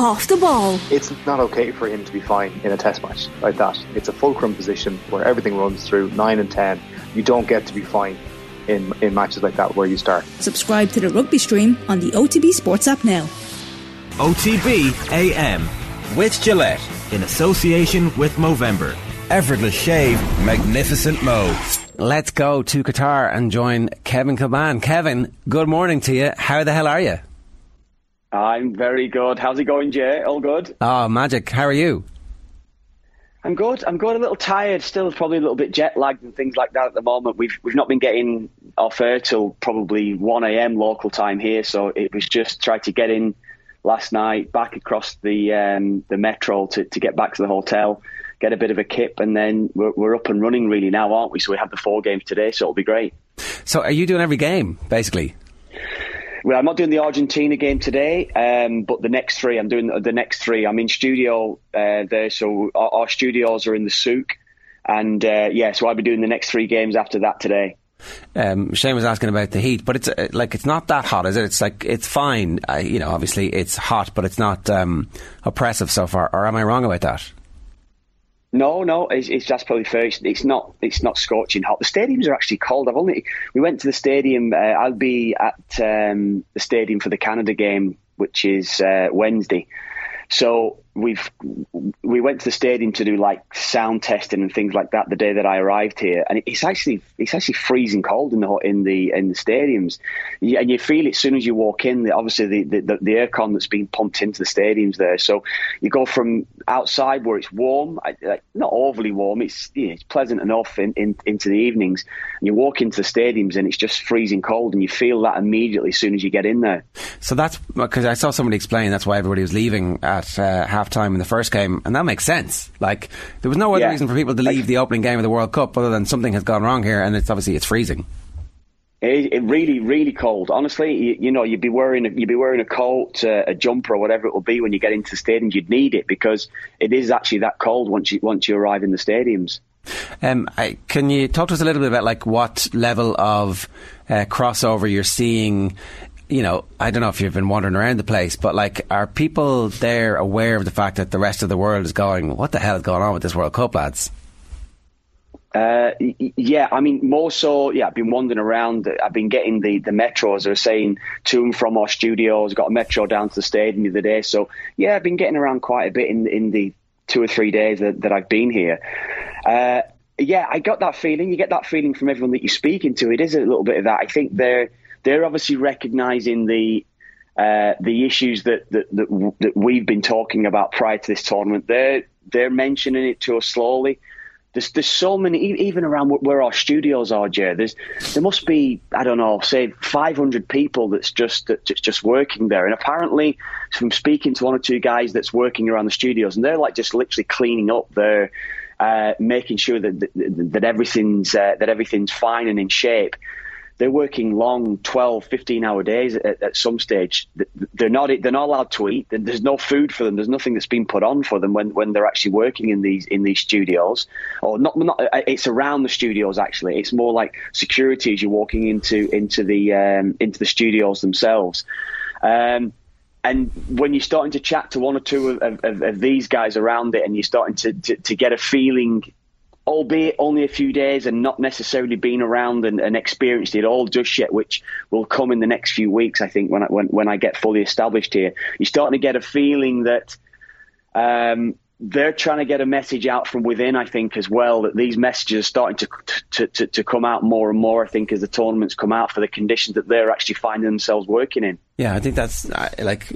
off the ball. It's not okay for him to be fine in a test match like that. It's a fulcrum position where everything runs through 9 and 10. You don't get to be fine in, in matches like that where you start. Subscribe to the rugby stream on the OTB Sports app now. OTB AM with Gillette in association with Movember. Effortless shave, magnificent Mo. Let's go to Qatar and join Kevin Kilbane. Kevin, good morning to you. How the hell are you? I'm very good. How's it going, Jay? All good? Oh, magic. How are you? I'm good. I'm good. A little tired. Still, probably a little bit jet lagged and things like that at the moment. We've we've not been getting off air till probably 1 a.m. local time here, so it was just trying to get in last night, back across the um, the metro to, to get back to the hotel, get a bit of a kip, and then we're, we're up and running really now, aren't we? So we have the four games today, so it'll be great. So, are you doing every game basically? Well, I'm not doing the Argentina game today, um, but the next three, I'm doing the next three. I'm in studio uh, there, so our, our, studios are in the souk, and uh, yeah, so I'll be doing the next three games after that today. Um, Shane was asking about the heat, but it's uh, like it's not that hot, is it? It's like it's fine. You know, obviously it's hot, but it's not um, oppressive so far. Or am I wrong about that? No, no, it's, it's probably fair. It's, it's, not. It's not scorching hot. The stadiums are actually cold. I've only we went to the stadium. Uh, I'll be at um, the stadium for the Canada game, which is uh, Wednesday. So we've we went to the stadium to do like sound testing and things like that the day that I arrived here, and it's actually it's actually freezing cold in the in the in the stadiums, and you feel it as soon as you walk in. Obviously, the the, the aircon that's being pumped into the stadiums there, so you go from outside where it's warm, not overly warm, it's you know, it's pleasant enough in, in, into the evenings, and you walk into the stadiums and it's just freezing cold, and you feel that immediately as soon as you get in there. So that's because I saw somebody explain that's why everybody was leaving at uh, half time in the first game, and that makes sense. Like there was no other yeah. reason for people to leave the opening game of the World Cup other than something has gone wrong here, and it's obviously it's freezing. It, it really, really cold. Honestly, you, you, know, you'd be wearing a, you'd be wearing a coat, uh, a jumper, or whatever it will be when you get into the stadiums. You'd need it because it is actually that cold once you once you arrive in the stadiums. Um, I, can you talk to us a little bit about like what level of uh, crossover you're seeing you know, I don't know if you've been wandering around the place, but like, are people there aware of the fact that the rest of the world is going, what the hell is going on with this World Cup, lads? Uh, yeah, I mean, more so, yeah, I've been wandering around. I've been getting the, the metros are saying to and from our studios, got a metro down to the stadium the other day. So, yeah, I've been getting around quite a bit in, in the two or three days that, that I've been here. Uh, yeah, I got that feeling. You get that feeling from everyone that you're speaking to. It is a little bit of that. I think they're, they're obviously recognising the uh, the issues that, that, that that we've been talking about prior to this tournament. They're they're mentioning it to us slowly. There's there's so many even around where our studios are, Jay. There's there must be I don't know, say 500 people that's just that's just working there, and apparently from speaking to one or two guys that's working around the studios, and they're like just literally cleaning up there. Uh, making sure that that, that everything's uh, that everything's fine and in shape they're working long 12 15 hour days at, at, some stage. They're not they're not allowed to eat. There's no food for them. There's nothing that's been put on for them when, when they're actually working in these in these studios. Or not, not it's around the studios actually. It's more like security as you're walking into into the um, into the studios themselves. Um, and when you're starting to chat to one or two of, of, of, these guys around it and you're starting to, to, to get a feeling albeit only a few days and not necessarily been around and, and, experienced it all just yet, which will come in the next few weeks. I think when I, when, when I get fully established here, you're starting to get a feeling that um, they're trying to get a message out from within. I think as well that these messages are starting to, to to, to come out more and more. I think as the tournaments come out for the conditions that they're actually finding themselves working in. Yeah, I think that's like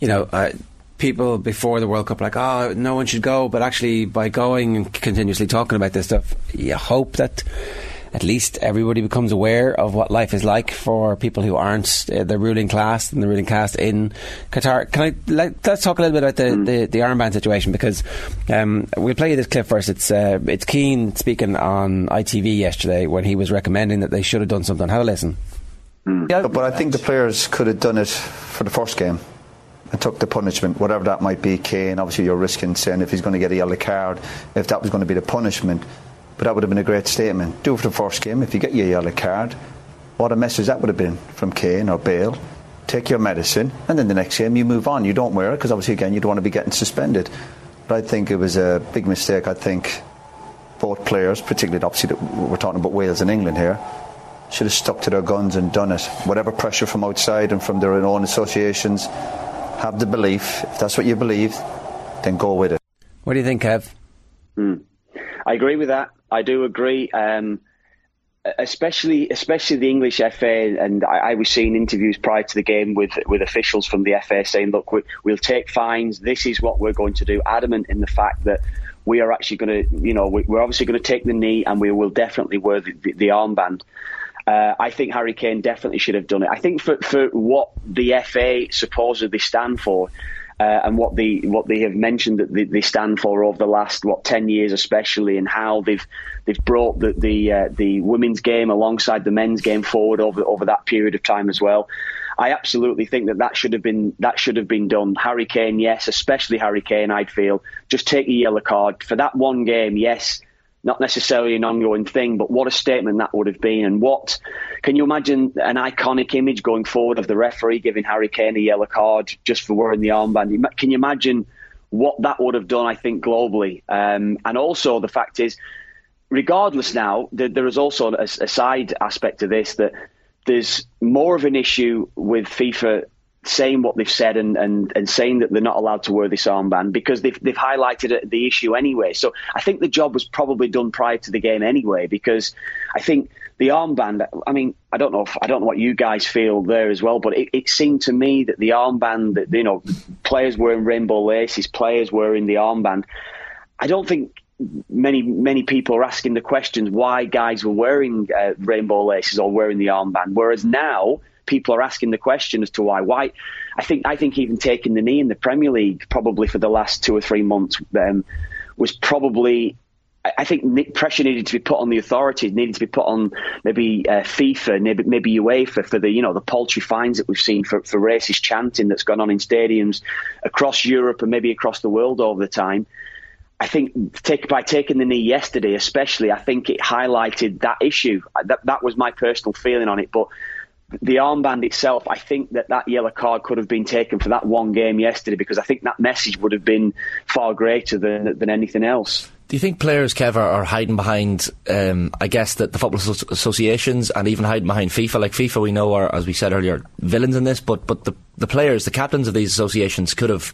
you know. Uh, people before the World Cup like, oh, no one should go, but actually by going and continuously talking about this stuff, you hope that at least everybody becomes aware of what life is like for people who aren't uh, the ruling class and the ruling class in Qatar. Can I let, us talk a little bit about the, mm. the, the, armband situation because um, we'll play you this clip first. It's uh, it's Keane speaking on ITV yesterday when he was recommending that they should have done something. Have a listen. Mm. Yeah, but I think the players could have done it for the first game and took the punishment, whatever that might be. Kane, obviously, you're risking saying if he's going to get a yellow card, if that was going to be the punishment. But that would have been a great statement. Do it for the first game. If you get your yellow card, what a message that would have been from Kane or Bale. take your medicine, and then the next game you move on. You don't wear it because obviously again you don't want to be getting suspended. But I think it was a big mistake. I think both players, particularly obviously we're talking about Wales and England here, should have stuck to their guns and done it. Whatever pressure from outside and from their own associations, have the belief. If that's what you believe, then go with it. What do you think, Kev? Mm. I agree with that. I do agree. Um, especially especially the English FA, and I, I, was seeing interviews prior to the game with with officials from the FA saying, "Look, we, will take fines. This is what we're going to do." Adamant in the fact that we are actually going to, you know, we're obviously going to take the knee, and we will definitely wear the, the, the armband. Uh, I think Harry Kane definitely should have done it. I think for for what the FA supposedly stand for, uh, and what they what they have mentioned that they, they, stand for over the last what ten years, especially, and how they've they've brought the the, uh, the women's game alongside the men's game forward over over that period of time as well. I absolutely think that that should have been that should have been done. Harry Kane, yes, especially Harry Kane. I'd feel just take a yellow card for that one game. Yes, not necessarily an ongoing thing, but what a statement that would have been. And what can you imagine an iconic image going forward of the referee giving Harry Kane a yellow card just for wearing the armband? Can you imagine what that would have done, I think, globally? Um, and also, the fact is, regardless now, there is also a, a side aspect to this that there's more of an issue with FIFA saying what they've said and, and, and saying that they're not allowed to wear this armband because they've, they've highlighted the issue anyway. So I think the job was probably done prior to the game anyway because I think the armband. I mean, I don't know if I don't know what you guys feel there as well, but it, it seemed to me that the armband that you know players wearing rainbow laces, players wearing the armband. I don't think many many people are asking the questions why guys were wearing uh, rainbow laces or wearing the armband, whereas now people are asking the question as to why. Why? I think I think even taking the knee in the Premier League probably for the last two or three months um, was probably. I think pressure needed to be put on the authorities, needed to be put on maybe uh, FIFA, maybe, maybe UEFA for the you know the paltry fines that we've seen for, for racist chanting that's gone on in stadiums across Europe and maybe across the world over the time. I think take, by taking the knee yesterday, especially, I think it highlighted that issue. That, that was my personal feeling on it. But the armband itself, I think that that yellow card could have been taken for that one game yesterday because I think that message would have been far greater than than anything else. Do you think players, Kev, are, hiding behind, um, I guess, that the football associations and even hiding behind FIFA? Like FIFA, we know are, as we said earlier, villains in this, but but the, the players, the captains of these associations could have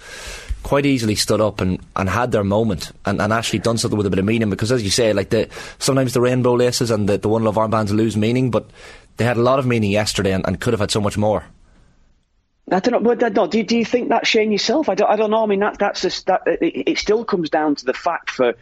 quite easily stood up and, and had their moment and, and actually done something with a bit of meaning because as you say like the sometimes the rainbow laces and the, the one love armbands lose meaning but they had a lot of meaning yesterday and, and could have had so much more. I don't know. But no, do, do you think that Shane yourself? I don't. I don't know. I mean, that that's just, that. It, it, still comes down to the fact for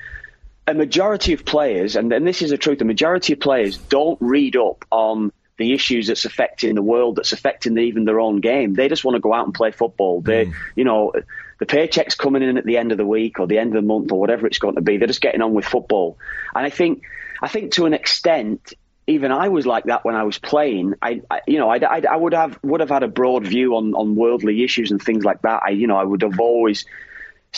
a majority of players, and, and this is the truth. The majority of players don't read up on the issues that's affecting the world, that's affecting even their own game. They just want to go out and play football. They, mm. you know, the paycheck's coming in at the end of the week or the end of the month or whatever it's going to be. They're just getting on with football, and I think, I think to an extent, even I was like that when I was playing. I, I you know, I, I, I, would have would have had a broad view on, on worldly issues and things like that. I, you know, I would have always,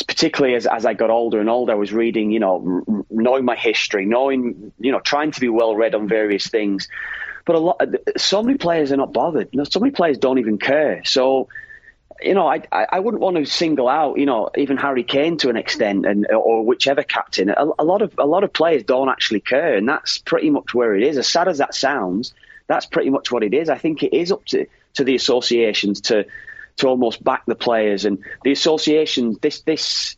particularly as as I got older and older, I was reading, you know, knowing my history, knowing, you know, trying to be well read on various things. But a lot, uh, so many players are not bothered. You know, so many players don't even care. So you know, I, I wouldn't want to single out, you know, even Harry Kane to an extent, and or whichever captain. A, a, lot of a lot of players don't actually care, and that's pretty much where it is. As sad as that sounds, that's pretty much what it is. I think it is up to, to the associations to to almost back the players and the associations. This this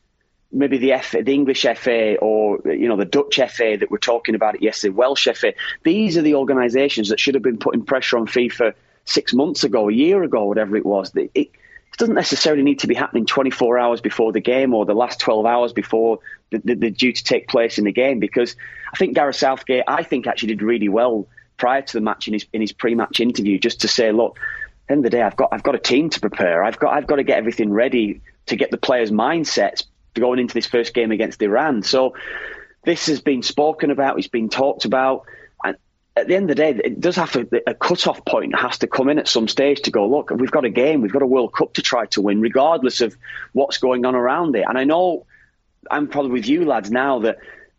maybe the F, the English FA or you know the Dutch FA that we're talking about it yesterday, Welsh FA. These are the organisations that should have been putting pressure on FIFA six months ago, a year ago, whatever it was. It, it doesn't necessarily need to be happening 24 hours before the game or the last 12 hours before the, the, the due to take place in the game. Because I think Gareth Southgate, I think actually did really well prior to the match in his in his pre-match interview, just to say, look, end of the day, I've got I've got a team to prepare. I've got I've got to get everything ready to get the players' mindsets going into this first game against Iran. So this has been spoken about. It's been talked about at the end of the day, it does have to, a cut-off point has to come in at some stage to go, look, we've got a game, we've got a World Cup to try to win, regardless of what's going on around it. And I know I'm probably with you lads now that,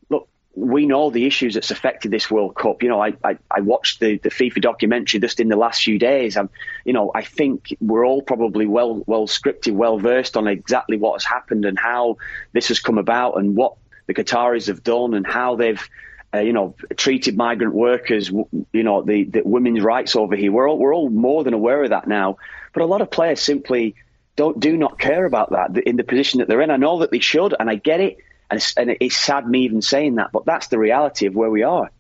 look, we know the issues that's affected this World Cup. You know, I, I, I watched the, the FIFA documentary just in the last few days. and you know, I think we're all probably well well scripted, well versed on exactly what has happened and how this has come about and what the Qataris have done and how they've uh, you know, treated migrant workers, you know, the, the women's rights over here. We're all, we're all more than aware of that now. But a lot of players simply don't do not care about that in the position that they're in. I know that they should, and I get it, and it's, and it's sad me even saying that, but that's the reality of where we are.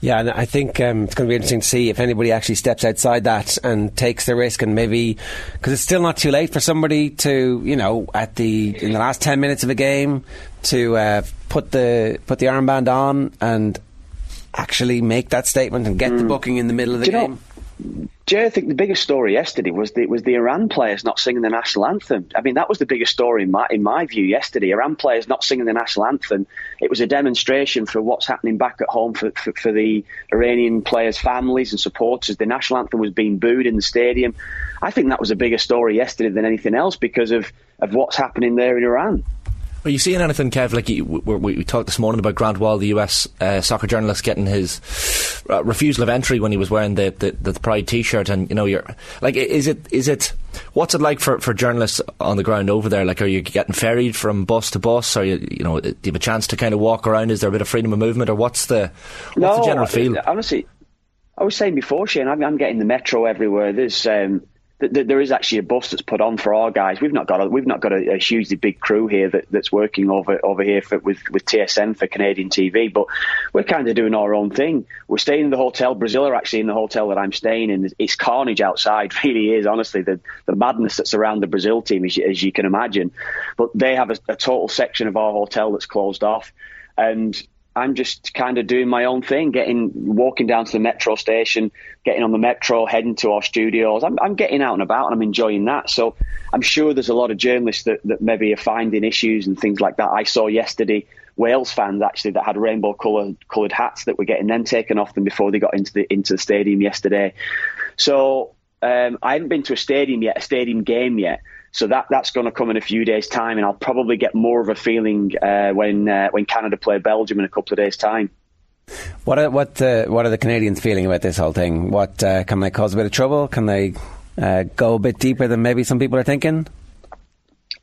Yeah, and I think um, it's going to be interesting to see if anybody actually steps outside that and takes the risk, and maybe because it's still not too late for somebody to, you know, at the in the last ten minutes of a game to uh, put the put the armband on and actually make that statement and get mm. the booking in the middle of the game. Know, Jay, I think the biggest story yesterday was the was the Iran players not singing the national anthem. I mean, that was the biggest story in my in my view yesterday. Iran players not singing the national anthem. It was a demonstration for what's happening back at home for, for, for the Iranian players' families and supporters. The national anthem was being booed in the stadium. I think that was a bigger story yesterday than anything else because of, of what's happening there in Iran. Are you seeing anything, Kev? Like you, we, we, talked this morning about Grant Wahl, the US uh, soccer journalist, getting his uh, refusal of entry when he was wearing the, the, the Pride T-shirt, and you know, you're like, is it is it what's it like for, for journalists on the ground over there? Like, are you getting ferried from bus to bus? Are you you know, do you have a chance to kind of walk around? Is there a bit of freedom of movement, or what's the what's no, the general feel? Honestly, I was saying before, Shane, I'm, I'm getting the metro everywhere. There's um, there is actually a bus that's put on for our guys. We've not got a, we've not got a, a hugely big crew here that, that's working over over here for, with with TSN for Canadian TV, but we're kind of doing our own thing. We're staying in the hotel. Brazil are actually in the hotel that I'm staying in. It's carnage outside, really is honestly the the madness that's around the Brazil team, as you, as you can imagine. But they have a, a total section of our hotel that's closed off, and I'm just kind of doing my own thing, getting walking down to the metro station, getting on the metro, heading to our studios. I'm, I'm, getting out and about, and I'm enjoying that. So I'm sure there's a lot of journalists that, that maybe are finding issues and things like that. I saw yesterday Wales fans actually that had rainbow coloured coloured hats that were getting them taken off them before they got into the into the stadium yesterday. So um, I haven't been to a stadium yet, a stadium game yet. So that that's going to come in a few days' time, and I'll probably get more of a feeling uh, when uh, when Canada play Belgium in a couple of days' time. What are, what uh, what are the Canadians feeling about this whole thing? What uh, can they cause a bit of trouble? Can they uh, go a bit deeper than maybe some people are thinking?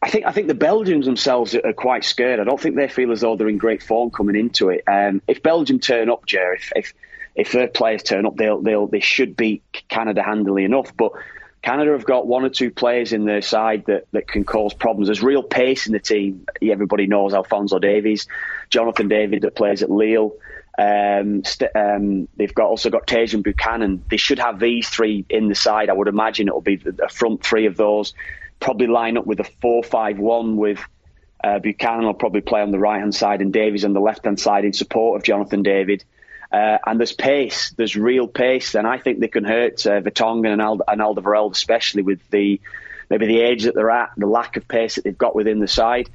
I think I think the Belgians themselves are quite scared. I don't think they feel as though they're in great form coming into it. Um, if Belgium turn up, Jer, if, if if their players turn up, they'll they'll they should beat Canada handily enough. But Canada have got one or two players in their side that, that can cause problems. There's real pace in the team. Everybody knows Alphonso Davies, Jonathan David that plays at Lille. Um, st- um, they've got also got Tajon Buchanan. They should have these three in the side. I would imagine it'll be a front three of those. Probably line up with a four-five-one with uh, Buchanan will probably play on the right hand side and Davies on the left hand side in support of Jonathan David. Uh, and there's pace, there's real pace, and I think they can hurt uh, Vertonghen and, Ald- and Alderweireld, especially with the maybe the age that they're at, the lack of pace that they've got within the side.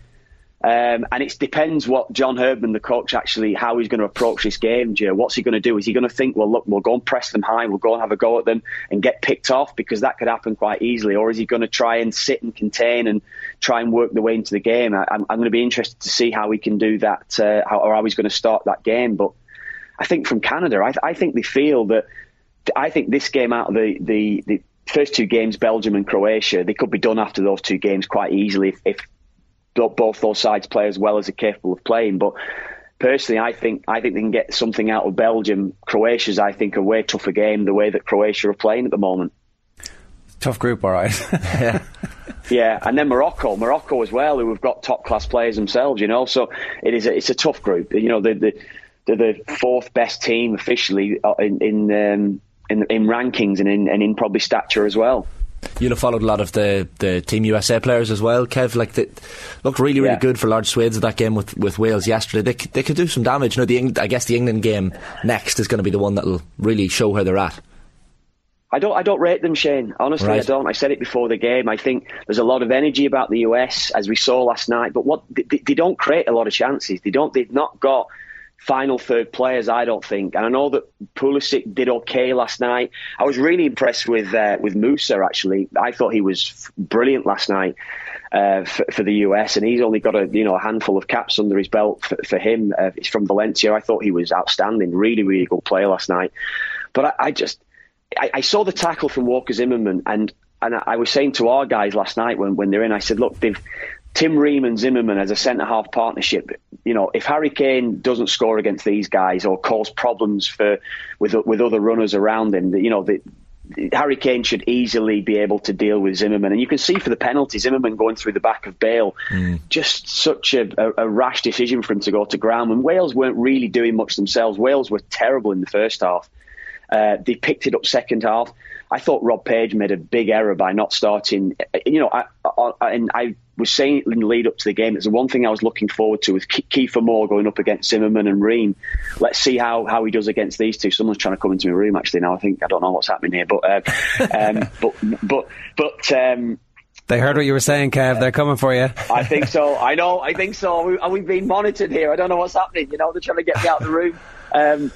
Um, and it depends what John Herdman, the coach, actually how he's going to approach this game. Joe, what's he going to do? Is he going to think, well, look, we'll go and press them high, we'll go and have a go at them and get picked off because that could happen quite easily, or is he going to try and sit and contain and try and work the way into the game? I, am going to be interested to see how he can do that, uh, how, or how he's going to start that game. But I think from Canada, I, I think they feel that. I think this game out of the, the, the first two games, Belgium and Croatia, they could be done after those two games quite easily if, if both those sides play as well as they're capable of playing. But personally, I think I think they can get something out of Belgium. Croatia's, I think, a way tougher game the way that Croatia are playing at the moment. Tough group, all right. yeah. Yeah, and then Morocco, Morocco as well, who have got top class players themselves, you know. So it is a, it's a tough group. You know, the, the they're the fourth best team officially uh, in in um, in, in, rankings and in, and in probably stature as well. You'll have followed a lot of the, the Team USA players as well, Kev. Like they looked really, really yeah. good for large swathes of that game with, with Wales yesterday. They, they could do some damage. You know, the I guess the England game next is going to be the one that'll really show where they're at. I don't. I don't rate them, Shane. Honestly, right. I don't. I said it before the game. I think there's a lot of energy about the US, as we saw last night. But what they, they don't create a lot of chances. They don't. They've not got final third players, I don't think. And I know that Pulisic did okay last night. I was really impressed with uh, with Musah, actually. I thought he was brilliant last night. uh, for, for, the US, and he's only got a you know a handful of caps under his belt for, for him. Uh, he's from Valencia. I thought he was outstanding, really, really good player last night. But I, I just I, I, saw the tackle from Walker Zimmerman, and and I was saying to our guys last night when, when they're in, I said, look, they've Tim Ream and Zimmerman as a centre half partnership. You know, if Harry Kane doesn't score against these guys or cause problems for with with other runners around him, you know, the, Harry Kane should easily be able to deal with Zimmerman. And you can see for the penalty, Zimmerman going through the back of Bale, mm. just such a, a, a, rash decision for him to go to ground. And Wales weren't really doing much themselves. Wales were terrible in the first half. Uh, they picked it up second half. I thought Rob Page made a big error by not starting. You know, I, I, and I was saying in the lead up to the game, it's the one thing I was looking forward to with Kiefer Moore going up against Zimmerman and Ream. Let's see how, how he does against these two. Someone's trying to come into my room actually now. I think I don't know what's happening here, but uh, um, but but but. Um, they heard what you were saying, Kev. They're coming for you. I think so. I know. I think so. We, are we being monitored here? I don't know what's happening. You know, they're trying to get me out of the room. Um,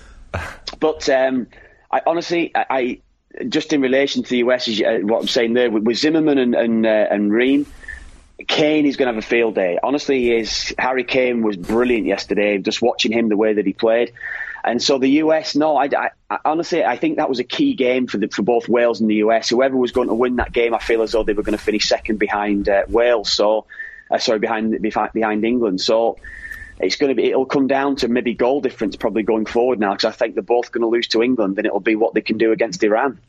but um, I honestly, I, I, just in relation to the US, uh, what I'm saying there with, Zimmerman and and, uh, and Ream, Kane is going to have a field day. Honestly, he is. Harry Kane was brilliant yesterday. Just watching him the way that he played. And so the US, no, I, I, I, honestly, I think that was a key game for the, for both Wales and the US. Whoever was going to win that game, I feel as though they were going to finish second behind uh, Wales. So, uh, sorry, behind behind England. So it's going to be it'll come down to maybe goal difference probably going forward now because I think they're both going to lose to England and it'll be what they can do against Iran.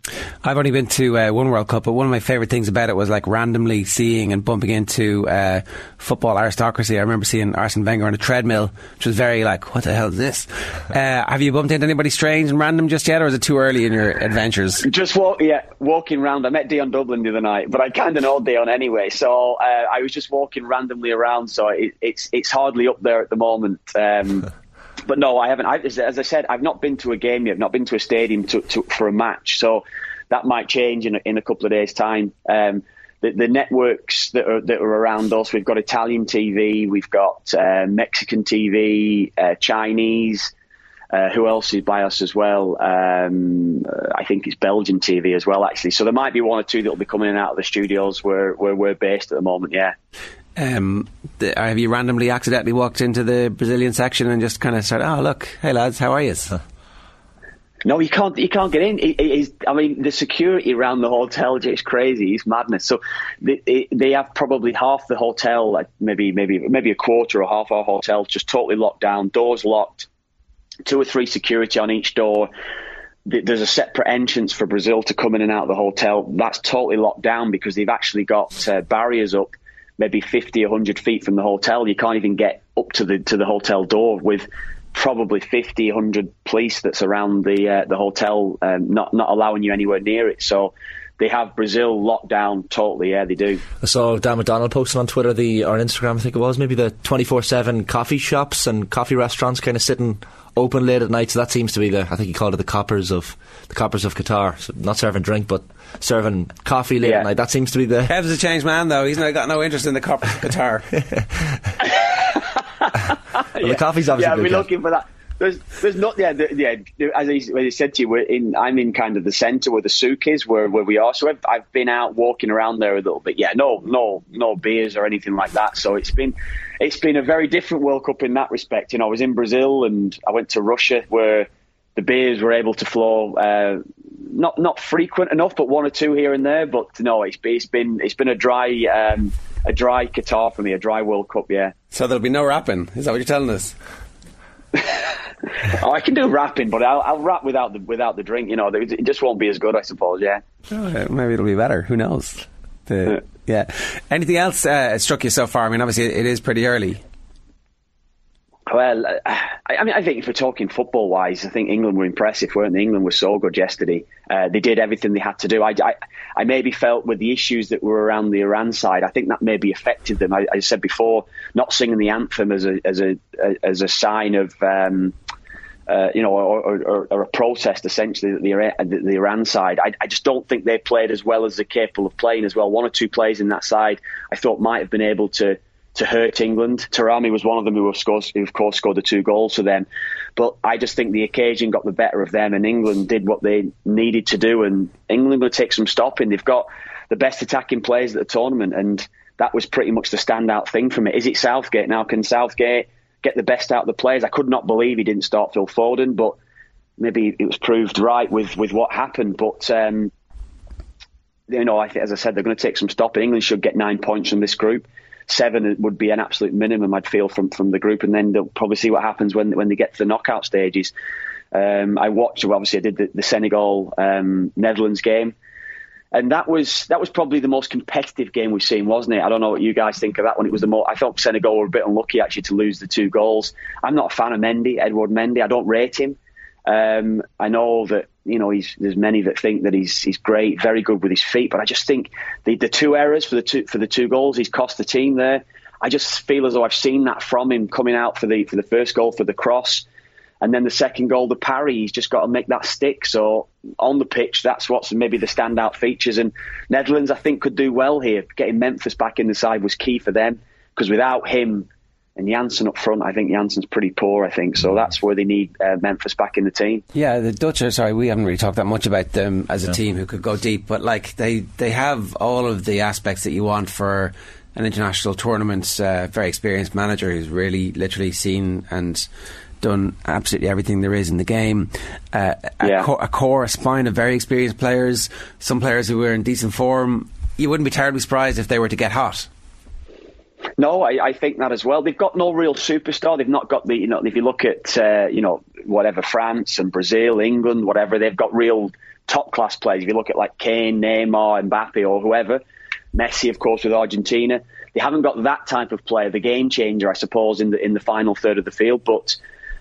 I've only been to uh, one World Cup, but one of my favourite things about it was like randomly seeing and bumping into uh, football aristocracy. I remember seeing Arsene Wenger on a treadmill, which was very like, what the hell is this? Uh, have you bumped into anybody strange and random just yet, or is it too early in your adventures? Just walk, yeah, walking around. I met Dion Dublin the other night, but I kind of know Dion anyway, so uh, I was just walking randomly around. So it, it's it's hardly up there at the moment. Um, but no, I haven't. I, as I said, I've not been to a game yet. not been to a stadium to, to, for a match. So that might change in a, in a couple of days' time. Um, the, the, networks that are that are around us, we've got Italian TV, we've got uh, Mexican TV, uh, Chinese. Uh, who else is by us as well? Um, I think it's Belgian TV as well, actually. So there might be one or two that will be coming in out of the studios where, where we're based at the moment. Yeah. Um, the, have you randomly, accidentally walked into the Brazilian section and just kind of started? Oh, look, hey lads, how are you? No, you can't. You can't get in. It, it I mean, the security around the hotel is crazy. It's madness. So they, they have probably half the hotel, like maybe maybe maybe a quarter or half our hotel, just totally locked down, doors locked, two or three security on each door. There's a separate entrance for Brazil to come in and out of the hotel. That's totally locked down because they've actually got uh, barriers up, maybe 50, 100 feet from the hotel. You can't even get up to the to the hotel door with probably 50, 100 police that's around the uh, the hotel, um, not not allowing you anywhere near it. So they have Brazil locked down totally. Yeah, they do. I saw Dan McDonald posting on Twitter the or Instagram, I think it was maybe the twenty four seven coffee shops and coffee restaurants kind of sitting open late at night. So that seems to be the I think he called it the coppers of the coppers of Qatar. So not serving drink, but serving coffee late yeah. at night. That seems to be the. Kev's a changed man though. He's not got no interest in the coppers of Qatar. well, yeah. The coffee's obviously yeah. I'll be looking for that. There's, there's not, yeah, the, yeah. As I, said to you, we're in. I'm in kind of the centre where the souk is, where, where we are. So I've, I've been out walking around there a little bit. Yeah, no, no, no beers or anything like that. So it's been, it's been a very different World Cup in that respect. You know, I was in Brazil and I went to Russia where the beers were able to flow. Uh, not not frequent enough, but one or two here and there. But no, it's, it's been it's been a dry um, a dry Qatar for me, a dry World Cup. Yeah. So there'll be no rapping. Is that what you're telling us? oh, I can do rapping, but I'll, I'll, rap without the without the drink. You know, it just won't be as good, I suppose. Yeah. Oh, maybe it'll be better. Who knows? The, yeah. Anything else uh, struck you so far? I mean, obviously it is pretty early. Well, I, I, mean, I think if we're talking football wise, I think England were impressive, weren't they? England was so good yesterday. Uh, they did everything they had to do. I, I, I, maybe felt with the issues that were around the Iran side, I think that maybe affected them. I, I said before, not singing the anthem as a as a as a sign of. Um, uh, you know, or, or, or, a protest essentially that the, the, the Iran side. I, I, just don't think they played as well as they're capable of playing as well. One or two players in that side I thought might have been able to to hurt England. Taremi was one of them who, who of course scored the two goals for them. But I just think the occasion got the better of them, and England did what they needed to do. And England will take some stopping. They've got the best attacking players at the tournament, and that was pretty much the standout thing from it. Is it Southgate now? Can Southgate get the best out of the players? I could not believe he didn't start Phil Foden, but maybe it was proved right with, with what happened. But um, you know, I as I said, they're going to take some stopping. England should get nine points from this group. Seven would be an absolute minimum, I'd feel, from, from the group, and then they'll probably see what happens when when they get to the knockout stages. Um, I watched, obviously, I did the, the Senegal um, Netherlands game, and that was that was probably the most competitive game we've seen, wasn't it? I don't know what you guys think of that one. It was the most. I thought Senegal were a bit unlucky actually to lose the two goals. I'm not a fan of Mendy, Edward Mendy. I don't rate him. Um, I know that you know there's many that think that he's he's great, very good with his feet, but I just think the the two errors for the two for the two goals he's cost the team there. I just feel as though I've seen that from him coming out for the for the first goal for the cross, and then the second goal, the parry. He's just got to make that stick. So on the pitch, that's what's maybe the standout features. And Netherlands, I think, could do well here. Getting Memphis back in the side was key for them because without him, and Janssen up front, I think Janssen's pretty poor. I think so. That's where they need uh, Memphis back in the team. Yeah, the Dutch are sorry. We haven't really talked that much about them as a yeah. team who could go deep, but like they they have all of the aspects that you want for an international tournament. Uh, very experienced manager who's really literally seen and done absolutely everything there is in the game. Uh, yeah. a, co- a core, a spine of very experienced players. Some players who were in decent form. You wouldn't be terribly surprised if they were to get hot. No, I, I, think that as well. They've got no real superstar. They've not got the, you know, if you look at, uh, you know, whatever France and Brazil, England, whatever, they've got real top class players. If you look at like Kane, Neymar, Mbappe, or whoever, Messi, of course, with Argentina, they haven't got that type of player, the game changer, I suppose, in the in the final third of the field. But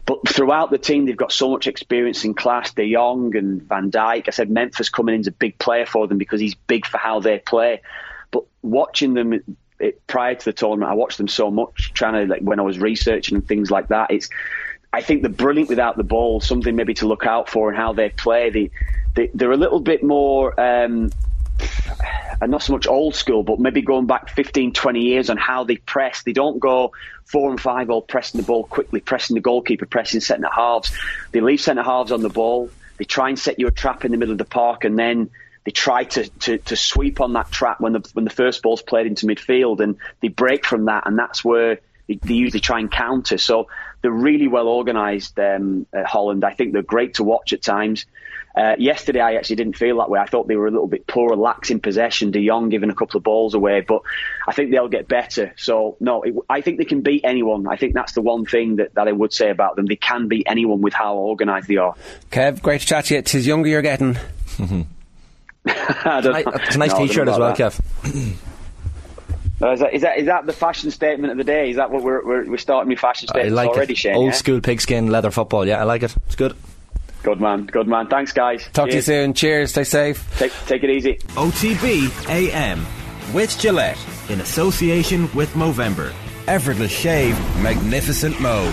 but throughout the team, they've got so much experience in class. De Jong and Van Dijk. I said Memphis coming in is a big player for them because he's big for how they play. But watching them it, prior to the tournament, I watched them so much, trying to like when I was researching and things like that. It's I think they're brilliant without the ball. Something maybe to look out for in how they play. They, they they're a little bit more. Um, and not so much old school, but maybe going back 15, 20 years on how they press. They don't go four and five all pressing the ball quickly, pressing the goalkeeper, pressing centre halves. They leave centre halves on the ball. They try and set you a trap in the middle of the park, and then they try to, to, to sweep on that trap when the when the first ball's played into midfield, and they break from that, and that's where they, they usually try and counter. So they're really well organised um, Holland. I think they're great to watch at times. Uh, yesterday, I actually didn't feel that way. I thought they were a little bit poor, lax in possession. De Jong giving a couple of balls away, but I think they'll get better. So no, it, I think they can beat anyone. I think that's the one thing that, that I would say about them. They can beat anyone with how organised they are. Kev, great to chat to you. Tis younger you're getting. it's a nice no, T-shirt as well, that. Kev. Uh, is, that, is, that, is that the fashion statement of the day? Is that what we're, we're, we're starting with fashion statements like already, it. Shane? Old yeah? school pigskin leather football. Yeah, I like it. It's good. Good man, good man. Thanks, guys. Talk Cheers. to you soon. Cheers. Stay safe. Take, take it easy. OTB AM with Gillette in association with Movember. Effortless shave, magnificent mo.